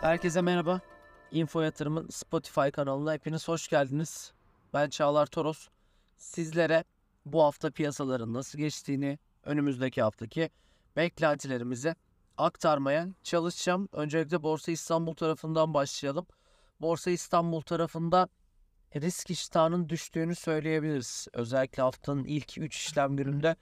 Herkese merhaba. Info Yatırım'ın Spotify kanalına hepiniz hoş geldiniz. Ben Çağlar Toros. Sizlere bu hafta piyasaların nasıl geçtiğini, önümüzdeki haftaki beklentilerimizi aktarmaya çalışacağım. Öncelikle Borsa İstanbul tarafından başlayalım. Borsa İstanbul tarafında risk iştahının düştüğünü söyleyebiliriz. Özellikle haftanın ilk 3 işlem gününde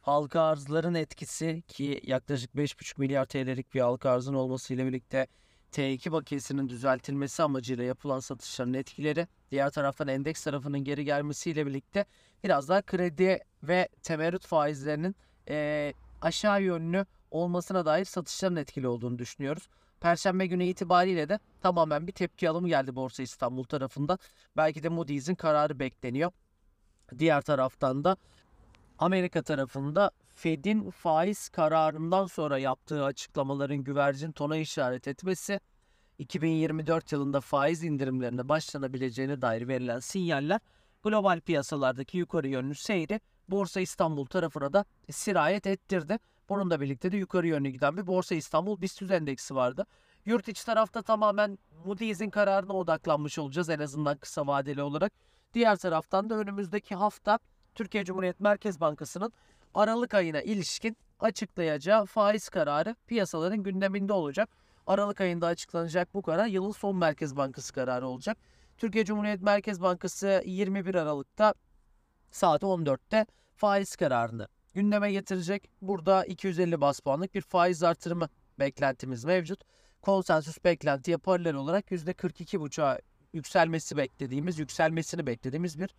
halka arzların etkisi ki yaklaşık 5,5 milyar TL'lik bir halka arzın olmasıyla birlikte T2 bakiyesinin düzeltilmesi amacıyla yapılan satışların etkileri, diğer taraftan endeks tarafının geri gelmesiyle birlikte biraz daha kredi ve temerrüt faizlerinin e, aşağı yönlü olmasına dair satışların etkili olduğunu düşünüyoruz. Perşembe günü itibariyle de tamamen bir tepki alımı geldi Borsa İstanbul tarafından. Belki de Moody's'in kararı bekleniyor. Diğer taraftan da Amerika tarafında Fed'in faiz kararından sonra yaptığı açıklamaların güvercin tona işaret etmesi 2024 yılında faiz indirimlerine başlanabileceğine dair verilen sinyaller global piyasalardaki yukarı yönlü seyri Borsa İstanbul tarafına da sirayet ettirdi. Bununla birlikte de yukarı yönlü giden bir Borsa İstanbul BIST endeksi vardı. Yurt içi tarafta tamamen Moody's'in kararına odaklanmış olacağız en azından kısa vadeli olarak. Diğer taraftan da önümüzdeki hafta Türkiye Cumhuriyet Merkez Bankası'nın Aralık ayına ilişkin açıklayacağı faiz kararı piyasaların gündeminde olacak. Aralık ayında açıklanacak bu karar yılın son Merkez Bankası kararı olacak. Türkiye Cumhuriyet Merkez Bankası 21 Aralık'ta saat 14'te faiz kararını gündeme getirecek. Burada 250 bas puanlık bir faiz artırımı beklentimiz mevcut. Konsensüs beklentiye paralel olarak %42,5'a yükselmesi beklediğimiz, yükselmesini beklediğimiz bir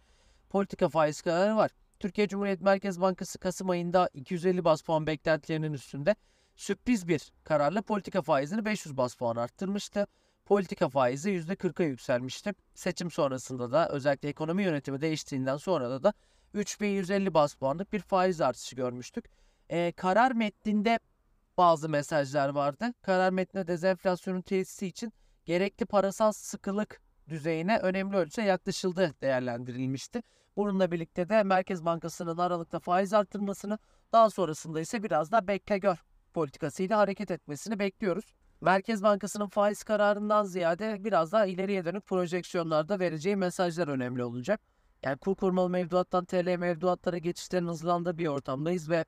politika faiz kararı var. Türkiye Cumhuriyet Merkez Bankası Kasım ayında 250 bas puan beklentilerinin üstünde sürpriz bir kararla politika faizini 500 bas puan arttırmıştı. Politika faizi %40'a yükselmişti. Seçim sonrasında da özellikle ekonomi yönetimi değiştiğinden sonra da da 3150 bas puanlık bir faiz artışı görmüştük. Ee, karar metninde bazı mesajlar vardı. Karar metninde dezenflasyonun tesisi için gerekli parasal sıkılık düzeyine önemli ölçüde yaklaşıldı değerlendirilmişti. Bununla birlikte de Merkez Bankası'nın Aralık'ta faiz arttırmasını daha sonrasında ise biraz da bekle gör politikasıyla hareket etmesini bekliyoruz. Merkez Bankası'nın faiz kararından ziyade biraz daha ileriye dönük projeksiyonlarda vereceği mesajlar önemli olacak. Yani kur korumalı mevduattan TL mevduatlara geçişlerin hızlandığı bir ortamdayız ve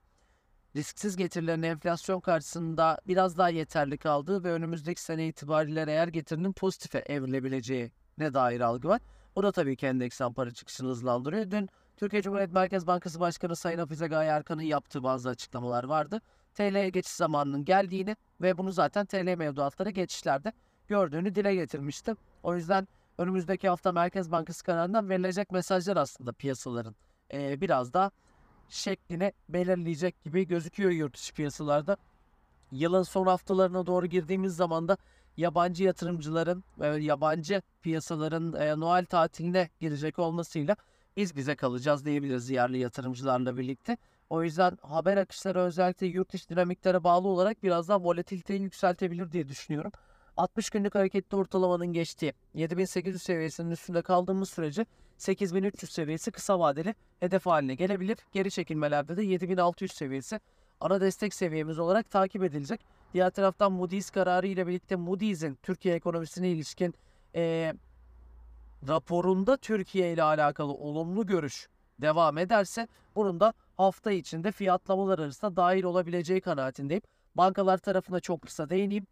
risksiz getirilerin enflasyon karşısında biraz daha yeterli kaldığı ve önümüzdeki sene itibariyle eğer getirinin pozitife evrilebileceği ne dair algı var. O da tabii ki endeksten para çıkışını hızlandırıyor. Dün Türkiye Cumhuriyet Merkez Bankası Başkanı Sayın Hafize Gaye Erkan'ın yaptığı bazı açıklamalar vardı. TL'ye geçiş zamanının geldiğini ve bunu zaten TL mevduatlara geçişlerde gördüğünü dile getirmişti. O yüzden önümüzdeki hafta Merkez Bankası kararından verilecek mesajlar aslında piyasaların ee, biraz da şeklini belirleyecek gibi gözüküyor yurt dışı piyasalarda. Yılın son haftalarına doğru girdiğimiz zaman da yabancı yatırımcıların ve yabancı piyasaların e, Noel tatiline girecek olmasıyla biz bize kalacağız diyebiliriz yerli yatırımcılarla birlikte. O yüzden haber akışları özellikle yurt dışı dinamiklere bağlı olarak biraz daha volatiliteyi yükseltebilir diye düşünüyorum. 60 günlük hareketli ortalamanın geçtiği 7800 seviyesinin üstünde kaldığımız sürece 8300 seviyesi kısa vadeli hedef haline gelebilir. Geri çekilmelerde de 7600 seviyesi ana destek seviyemiz olarak takip edilecek. Diğer taraftan Moody's kararı ile birlikte Moody's'in Türkiye ekonomisine ilişkin e, raporunda Türkiye ile alakalı olumlu görüş devam ederse bunun da hafta içinde fiyatlamalar arasında dahil olabileceği kanaatindeyim. Bankalar tarafına çok kısa değineyim.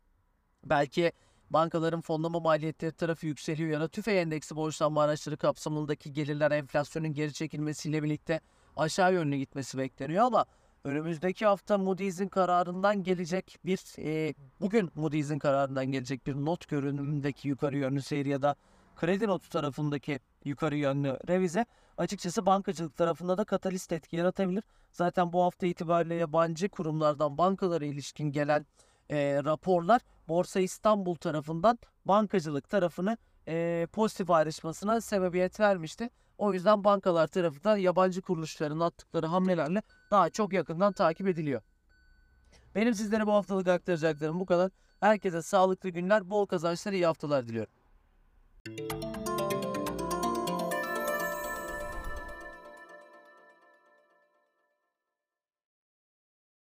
Belki bankaların fonlama maliyetleri tarafı yükseliyor ya da tüfe endeksi borçlanma araçları kapsamındaki gelirler enflasyonun geri çekilmesiyle birlikte aşağı yönlü gitmesi bekleniyor ama önümüzdeki hafta Moody's'in kararından gelecek bir e, bugün Moody's'in kararından gelecek bir not görünümündeki yukarı yönlü seyir ya da kredi notu tarafındaki yukarı yönlü revize açıkçası bankacılık tarafında da katalist etki yaratabilir. Zaten bu hafta itibariyle yabancı kurumlardan bankalara ilişkin gelen e, raporlar Borsa İstanbul tarafından bankacılık tarafını e, pozitif ayrışmasına sebebiyet vermişti. O yüzden bankalar tarafı da yabancı kuruluşların attıkları hamlelerle daha çok yakından takip ediliyor. Benim sizlere bu haftalık aktaracaklarım bu kadar. Herkese sağlıklı günler, bol kazançlar, iyi haftalar diliyorum.